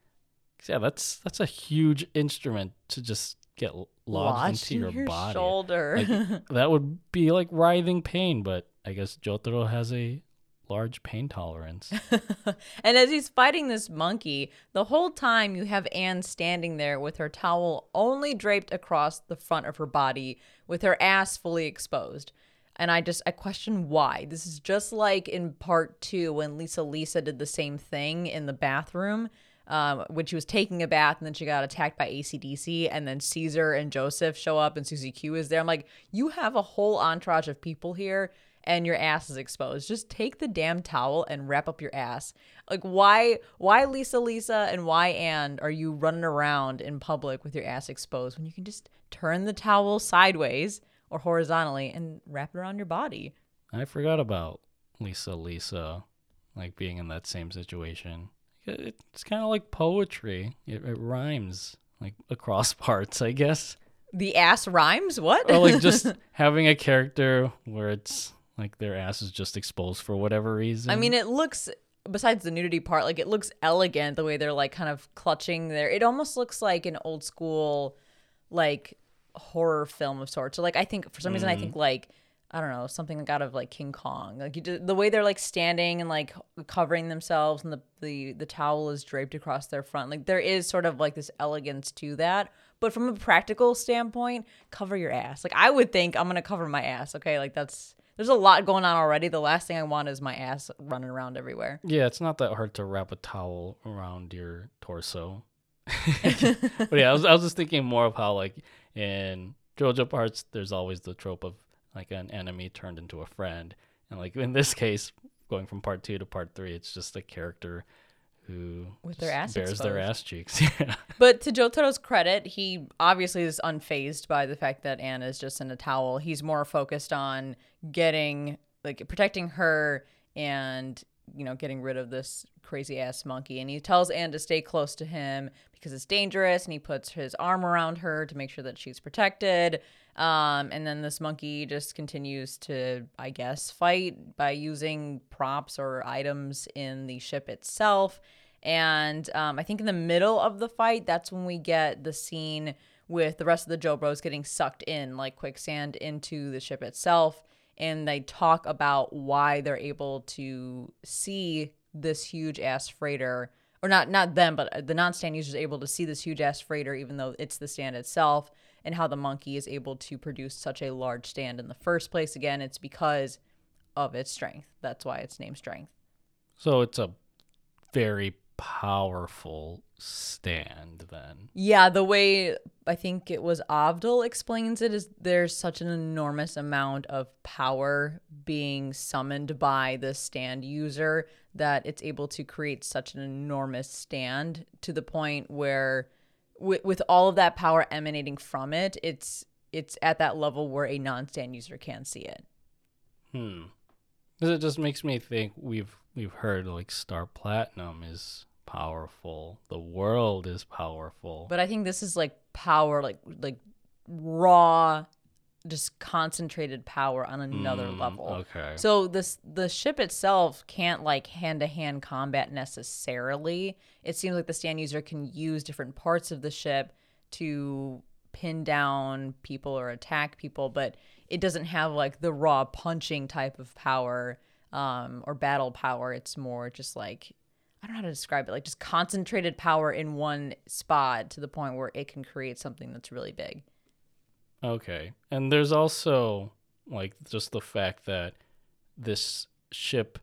Yeah, that's that's a huge instrument to just get lodged Lodged into in your, body. shoulder. Like, that would be like writhing pain, but I guess Jotaro has a large pain tolerance. and as he's fighting this monkey, the whole time you have Anne standing there with her towel only draped across the front of her body, with her ass fully exposed. And I just I question why. This is just like in part two when Lisa Lisa did the same thing in the bathroom. Um, when she was taking a bath and then she got attacked by ACDC and then Caesar and Joseph show up and Susie Q is there. I'm like, you have a whole entourage of people here and your ass is exposed. Just take the damn towel and wrap up your ass. Like why why Lisa Lisa and why Anne are you running around in public with your ass exposed when you can just turn the towel sideways or horizontally and wrap it around your body? I forgot about Lisa Lisa, like being in that same situation. It's kind of like poetry. It, it rhymes like across parts, I guess. The ass rhymes? What? Or like just having a character where it's like their ass is just exposed for whatever reason. I mean, it looks besides the nudity part, like it looks elegant the way they're like kind of clutching there. It almost looks like an old school like horror film of sorts. So like I think for some reason I think mm. like I don't know something like out of like King Kong. Like you do, the way they're like standing and like covering themselves, and the the the towel is draped across their front. Like there is sort of like this elegance to that. But from a practical standpoint, cover your ass. Like I would think I'm gonna cover my ass. Okay, like that's there's a lot going on already. The last thing I want is my ass running around everywhere. yeah, it's not that hard to wrap a towel around your torso. but yeah, I was I was just thinking more of how like in JoJo parts, there's always the trope of like an enemy turned into a friend, and like in this case, going from part two to part three, it's just a character who With their ass bears their ass cheeks. yeah. But to Jotaro's credit, he obviously is unfazed by the fact that Anna is just in a towel. He's more focused on getting like protecting her and you know, getting rid of this crazy ass monkey. And he tells Anne to stay close to him because it's dangerous. And he puts his arm around her to make sure that she's protected. Um, and then this monkey just continues to, I guess, fight by using props or items in the ship itself. And um, I think in the middle of the fight, that's when we get the scene with the rest of the Joe Bros getting sucked in like quicksand into the ship itself. And they talk about why they're able to see this huge ass freighter, or not not them, but the non-stand users able to see this huge ass freighter, even though it's the stand itself, and how the monkey is able to produce such a large stand in the first place. Again, it's because of its strength. That's why it's named Strength. So it's a very powerful stand then. Yeah, the way I think it was Avdol explains it is there's such an enormous amount of power being summoned by the stand user that it's able to create such an enormous stand to the point where with, with all of that power emanating from it, it's it's at that level where a non-stand user can see it. Hmm. Because it just makes me think we've we've heard like Star Platinum is powerful. The world is powerful. But I think this is like power, like like raw, just concentrated power on another Mm, level. Okay. So this the ship itself can't like hand to hand combat necessarily. It seems like the stand user can use different parts of the ship to pin down people or attack people, but it doesn't have like the raw punching type of power um, or battle power. It's more just like I don't know how to describe it, like just concentrated power in one spot to the point where it can create something that's really big. Okay. And there's also like just the fact that this ship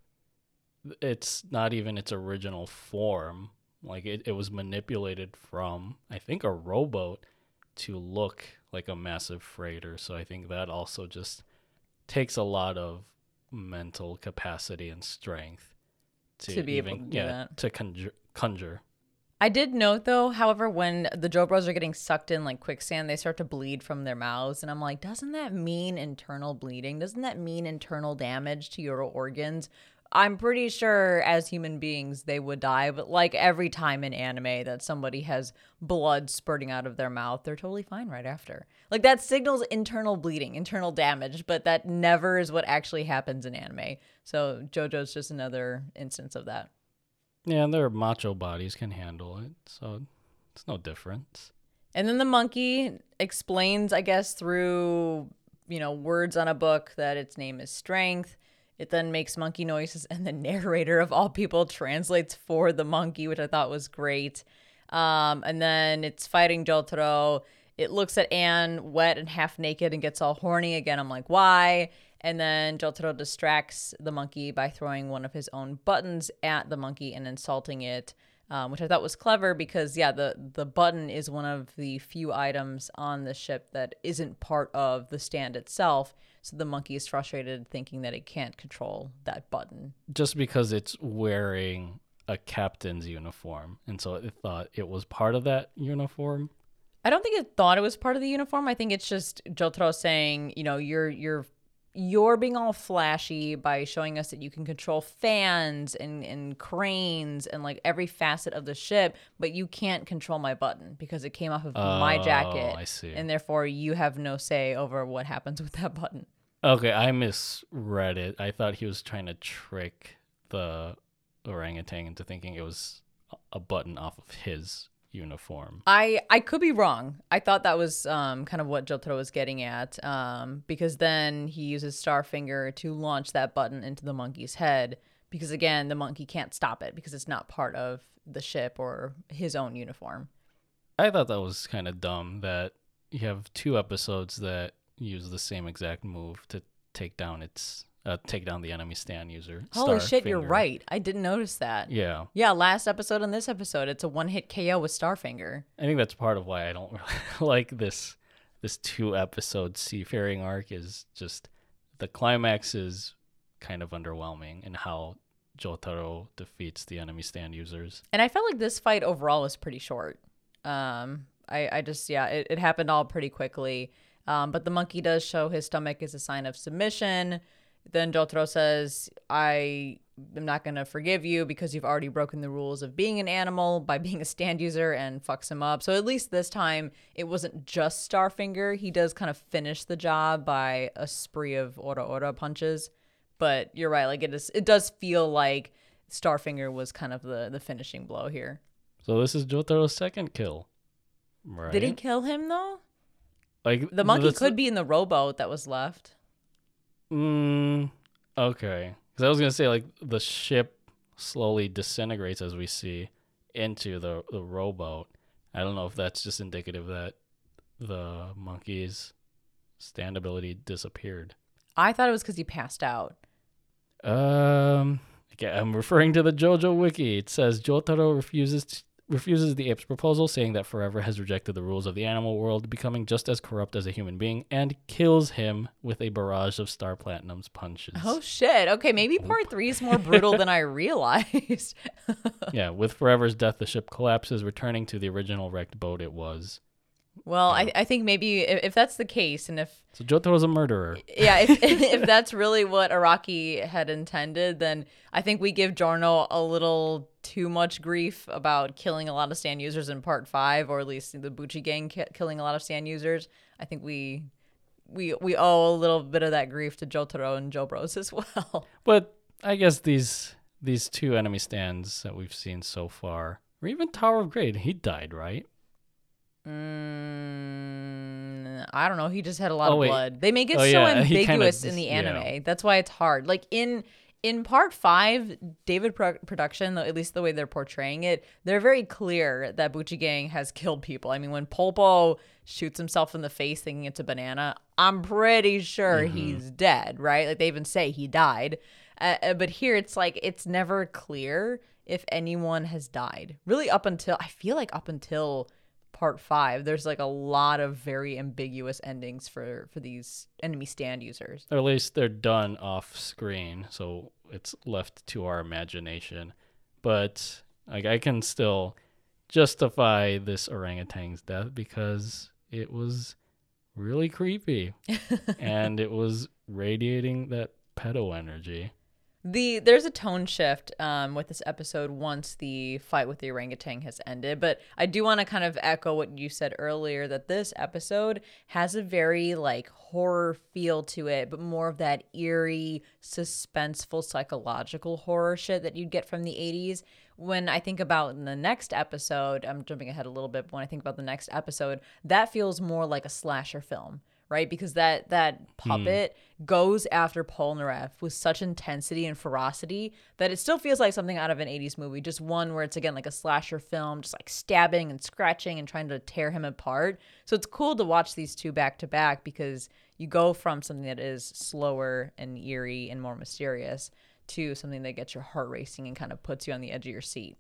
it's not even its original form. Like it, it was manipulated from I think a rowboat to look like a massive freighter. So I think that also just takes a lot of mental capacity and strength to, To be able even to do yeah, that. to conjure conjure. I did note though, however, when the Joe Bros are getting sucked in like quicksand, they start to bleed from their mouths. And I'm like, doesn't that mean internal bleeding? Doesn't that mean internal damage to your organs? I'm pretty sure as human beings they would die, but like every time in anime that somebody has blood spurting out of their mouth, they're totally fine right after. Like that signals internal bleeding, internal damage, but that never is what actually happens in anime. So JoJo's just another instance of that. Yeah, and their macho bodies can handle it. So it's no difference. And then the monkey explains, I guess, through, you know, words on a book that its name is Strength. It then makes monkey noises, and the narrator of all people translates for the monkey, which I thought was great. Um, and then it's fighting Jotaro. It looks at Anne wet and half naked and gets all horny again. I'm like, why? And then Jotaro distracts the monkey by throwing one of his own buttons at the monkey and insulting it, um, which I thought was clever because, yeah, the, the button is one of the few items on the ship that isn't part of the stand itself. So the monkey is frustrated, thinking that it can't control that button. just because it's wearing a captain's uniform and so it thought it was part of that uniform I don't think it thought it was part of the uniform. I think it's just Jotaro saying, you know, you're you're you're being all flashy by showing us that you can control fans and, and cranes and like every facet of the ship, but you can't control my button because it came off of my Oh, jacket. I see. And therefore you have no say over what happens with that button. Okay i misread it i thought he was trying to trick the orangutan into thinking it was a button off of his uniform I I could be wrong. I thought that was um, kind of what Jotaro was getting at, um, because then he uses Starfinger to launch that button into the monkey's head. Because again, the monkey can't stop it because it's not part of the ship or his own uniform. i thought that was kind of dumb that you have two episodes that use the same exact move to take down its uh, take down the enemy stand user Holy shit, you're right. I didn't notice that. yeah Yeah, last episode and this episode, it's a one-hit KO with Starfinger. I think that's part of why I don't really like this this two episode seafaring arc is just the climax is kind of underwhelming in how Jotaro defeats the enemy stand users. And I felt like this fight overall was pretty short. Um, I, I just, yeah, it, it happened all pretty quickly. Um, but the monkey does show his stomach as a sign of submission. Then Jotaro says, I am not going to forgive you because you've already broken the rules of being an animal by being a stand user and fucks him up. So at least this time, it wasn't just Starfinger. He does kind of finish the job by a spree of Ora Ora punches. But you're right. Like it is, it does feel like Starfinger was kind of the, the finishing blow here. So this is Jotaro's second kill. Right. Did he kill him though? Like The monkey that's- could be in the rowboat that was left. Mm, okay. Because I was gonna say like the ship slowly disintegrates as we see into the the rowboat. I don't know if that's just indicative that the monkey's stand ability disappeared. I thought it was because he passed out. Um, okay, I'm referring to the JoJo wiki. It says Jotaro refuses refuses the ape's proposal, saying that Forever has rejected the rules of the animal world, becoming just as corrupt as a human being, and kills him with a barrage of Star Platinum's punches. Oh shit. Okay, maybe part three is more brutal than I realized. yeah, with Forever's death, the ship collapses, returning to the original wrecked boat it was. Well, I, I think maybe if, if that's the case, and if So Jotaro's a murderer. yeah, if, if that's really what Araki had intended, then I think we give Giorno a little too much grief about killing a lot of stand users in part five, or at least the Bucci gang ki- killing a lot of stand users. I think we we we owe a little bit of that grief to Jotaro and Joe Bros as well. But I guess these these two enemy stands that we've seen so far, or even Tower of Gray, he died, right? Mm, I don't know. He just had a lot Oh, of wait. blood. They make it Oh, so yeah, kinda ambiguous in the yeah. anime. That's why it's hard. Like in in part five, David Pro- production, though, at least the way they're portraying it, they're very clear that Bucci Gang has killed people. I mean, when Polpo shoots himself in the face thinking it's a banana, I'm pretty sure Mm-hmm. he's dead. Right? Like they even say he died. Uh, uh, but here it's like it's never clear if anyone has died. Really, up until I feel like up until part five, there's like a lot of very ambiguous endings for for these enemy stand users. Or at least they're done off screen, so it's left to our imagination. But like I can still justify this orangutan's death because it was really creepy and it was radiating that pedo energy. The there's a tone shift um, with this episode once the fight with the orangutan has ended, but I do want to kind of echo what you said earlier that this episode has a very like horror feel to it, but more of that eerie, suspenseful, psychological horror shit that you'd get from the 80s. When I think about in the next episode, I'm jumping ahead a little bit, but when I think about the next episode, that feels more like a slasher film right? Because that that hmm. puppet goes after Polnareff with such intensity and ferocity that it still feels like something out of an 80s movie, just one where it's again like a slasher film, just like stabbing and scratching and trying to tear him apart. So it's cool to watch these two back to back because you go from something that is slower and eerie and more mysterious to something that gets your heart racing and kind of puts you on the edge of your seat.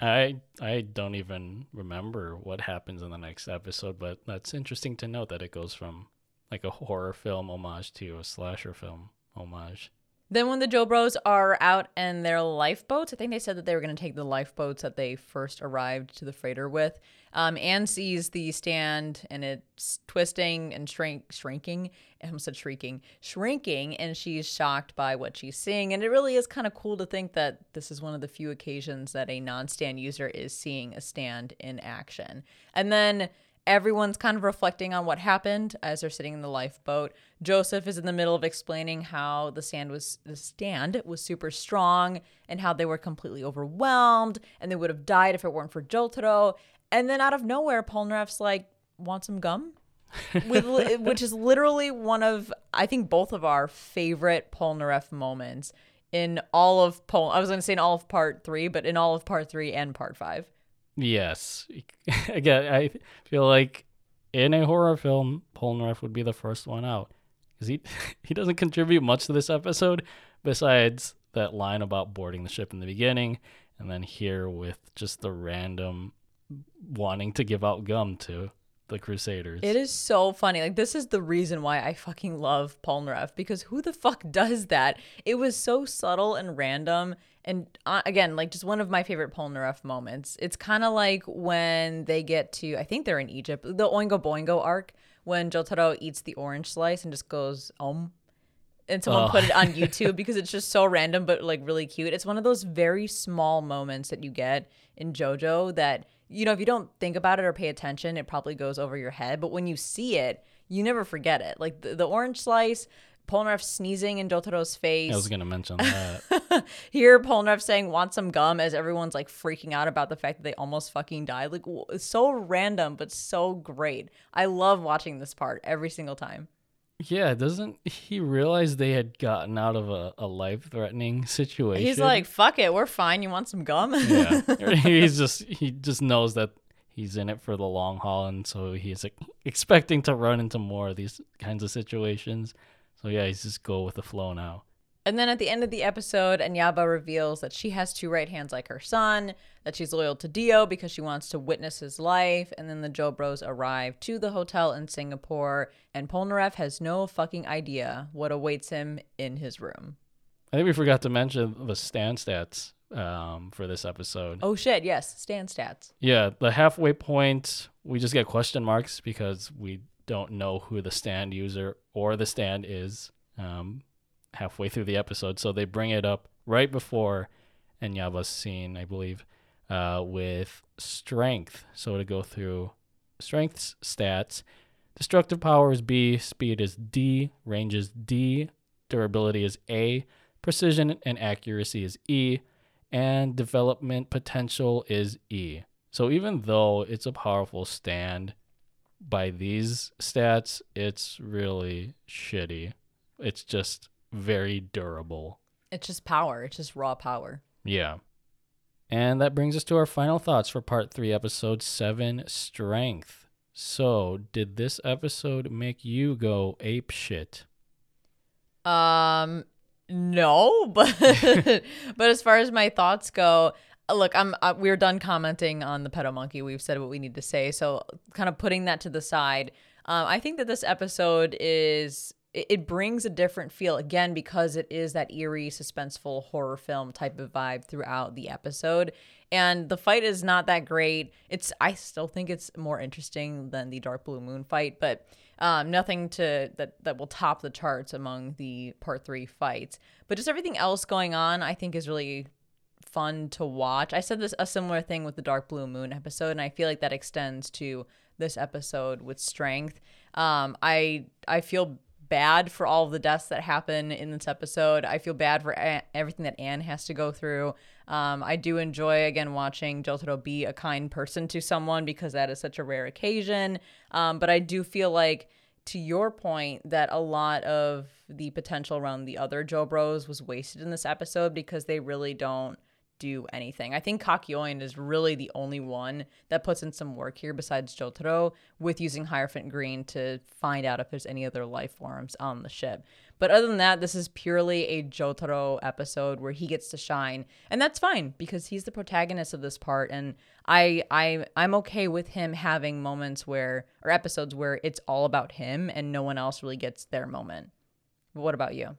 I I don't even remember what happens in the next episode, but that's interesting to note that it goes from like a horror film homage to a slasher film homage. Then when the Joe Bros are out in their lifeboats, I think they said that they were going to take the lifeboats that they first arrived to the freighter with. Um, Anne sees the stand and it's twisting and shrink, shrinking. I almost said shrieking, shrinking, and she's shocked by what she's seeing. And it really is kind of cool to think that this is one of the few occasions that a non-stand user is seeing a stand in action. And then everyone's kind of reflecting on what happened as they're sitting in the lifeboat. Joseph is in the middle of explaining how the stand was the stand was super strong and how they were completely overwhelmed and they would have died if it weren't for Jotaro. And then out of nowhere, Polnareff's like, "Want some gum?" With, which is literally one of I think both of our favorite Polnareff moments in all of Pol. I was going to say in all of part three, but in all of part three and part five. Yes. Again, I feel like in a horror film, Polnareff would be the first one out because he he doesn't contribute much to this episode besides that line about boarding the ship in the beginning, and then here with just the random wanting to give out gum to the Crusaders. It is so funny. Like this is the reason why I fucking love Polnareff because who the fuck does that? It was so subtle and random. And uh, again, like just one of my favorite Polnareff moments. It's kind of like when they get to, I think they're in Egypt, the Oingo Boingo arc, when Jotaro eats the orange slice and just goes, um. and someone Oh. put it on YouTube because it's just so random but like really cute. It's one of those very small moments that you get in JoJo that you know if you don't think about it or pay attention, it probably goes over your head. But when you see it, you never forget it. Like the, the orange slice, Polnareff sneezing in Jotaro's face. I was gonna mention that. Here, Polnareff saying want some gum as everyone's like freaking out about the fact that they almost fucking died. Like it's so random but so great. I love watching this part every single time. yeah, doesn't he realize they had gotten out of a, a life threatening situation? He's like, "Fuck it, we're fine. You want some gum?" yeah, he's just he just knows that he's in it for the long haul, and so he's like, expecting to run into more of these kinds of situations. So yeah, he's just go with the flow now. And then at the end of the episode, Enyaba reveals that she has two right hands like her son, that she's loyal to Dio because she wants to witness his life. And then the Joe Bros arrive to the hotel in Singapore, and Polnareff has no fucking idea what awaits him in his room. I think we forgot to mention the stand stats um, for this episode. Oh shit, yes, stand stats. Yeah, the halfway point, we just get question marks because we don't know who the stand user or the stand is um, halfway through the episode. So they bring it up right before Enyaba's scene, I believe, uh, with strength. So to go through strength's stats, destructive power is B, speed is D, range is D, durability is A, precision and accuracy is E, and development potential is E. So even though it's a powerful stand, by these stats, it's really shitty. It's just very durable. It's just power. It's just raw power. Yeah. And that brings us to our final thoughts for part three, episode seven Strength. So, did this episode make you go ape shit? Um, no, but but as far as my thoughts go, look, I'm uh, we're done commenting on the pedo monkey. We've said what we need to say, so kind of putting that to the side. Um, I think that this episode is it, it brings a different feel again because it is that eerie, suspenseful horror film type of vibe throughout the episode. And the fight is not that great. It's I still think it's more interesting than the Dark Blue Moon fight, but um, nothing to that that will top the charts among the part three fights. But just everything else going on, I think is really fun to watch. I said this a similar thing with the Dark Blue Moon episode, and I feel like that extends to this episode with strength. Um, I I feel bad for all of the deaths that happen in this episode. I feel bad for a- everything that Anne has to go through. Um, I do enjoy again watching Jotaro be a kind person to someone because that is such a rare occasion. Um, but I do feel like, to your point, that a lot of the potential around the other Joe Bros was wasted in this episode because they really don't do anything. I think Kakyoin is really the only one that puts in some work here besides Jotaro with using Hierophant Green to find out if there's any other life forms on the ship. But other than that, this is purely a Jotaro episode where he gets to shine, and that's fine because he's the protagonist of this part, and I I I'm okay with him having moments where or episodes where it's all about him and no one else really gets their moment. But what about you?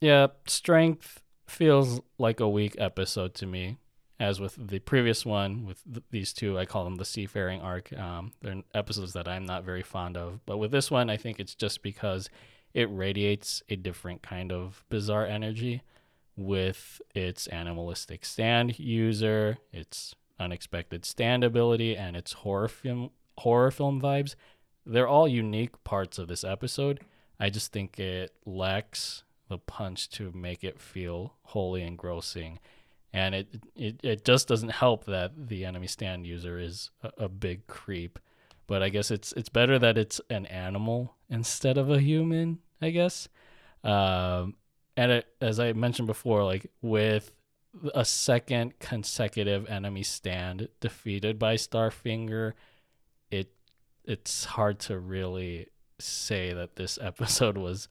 Yeah, strength feels like a weak episode to me, as with the previous one. With th- these two, I call them the seafaring arc. Um, they're episodes that I'm not very fond of, but with this one, I think it's just because it radiates a different kind of bizarre energy with its animalistic stand user, its unexpected stand ability, and its horror film horror film vibes. They're all unique parts of this episode. I just think it lacks the punch to make it feel wholly engrossing. And it, it, it just doesn't help that the enemy stand user is a, a big creep. But I guess it's it's better that it's an animal instead of a human, I guess. Um, and it, as I mentioned before, like with a second consecutive enemy stand defeated by Starfinger, it it's hard to really say that this episode was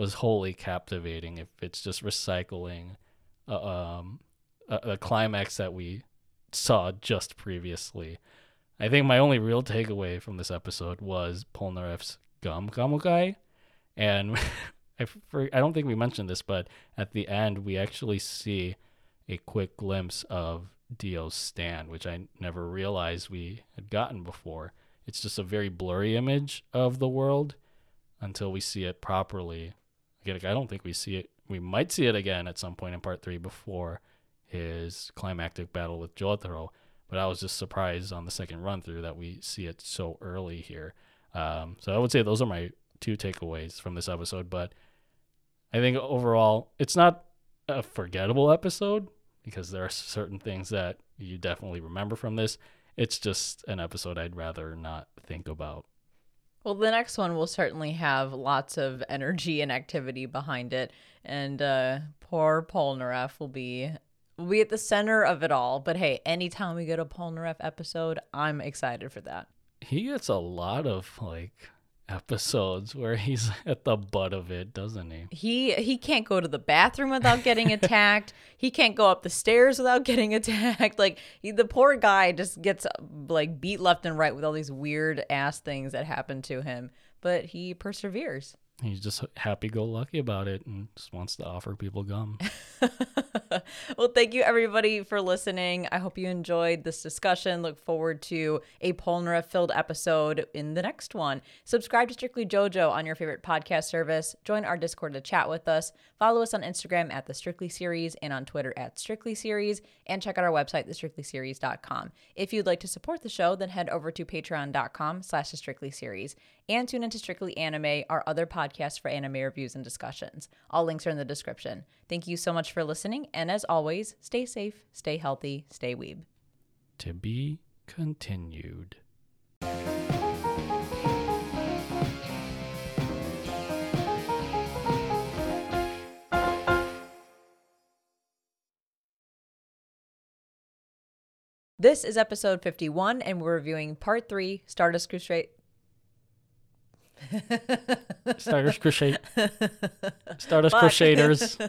was wholly captivating if it's just recycling uh, um, a, a climax that we saw just previously. I think my only real takeaway from this episode was Polnareff's gum kamukai, and I for, I don't think we mentioned this, but at the end we actually see a quick glimpse of Dio's stand, which I never realized we had gotten before. It's just a very blurry image of the world until we see it properly Like, I don't think we see it. We might see it again at some point in part three before his climactic battle with Jotaro. But I was just surprised on the second run through that we see it so early here. Um, so I would say those are my two takeaways from this episode. But I think overall, it's not a forgettable episode because there are certain things that you definitely remember from this. It's just an episode I'd rather not think about. Well, the next one will certainly have lots of energy and activity behind it, and uh, poor Polnareff will be will be at the center of it all. But hey, anytime we get a Polnareff episode, I'm excited for that. He gets a lot of like episodes where he's at the butt of it, doesn't he? He he can't go to the bathroom without getting attacked. he can't go up the stairs without getting attacked. Like he, the poor guy just gets like beat left and right with all these weird ass things that happen to him, but he perseveres. He's just happy go lucky about it and just wants to offer people gum. well, thank you everybody for listening. I hope you enjoyed this discussion. Look forward to a Polnareff filled episode in the next one. Subscribe to Strictly JoJo on your favorite podcast service. Join our Discord to chat with us. Follow us on Instagram at the Strictly Series and on Twitter at Strictly Series. And check out our website, thestrictlyseries.com. If you'd like to support the show, then head over to patreon.com slash the Strictly Series and tune into Strictly Anime, our other podcast for anime reviews and discussions. All links are in the description. Thank you so much for listening, and as always, stay safe, stay healthy, stay weeb. To be continued. This is episode 51, and we're reviewing part three Stardust Crusade. Stardust Crusade. Stardust Crusaders.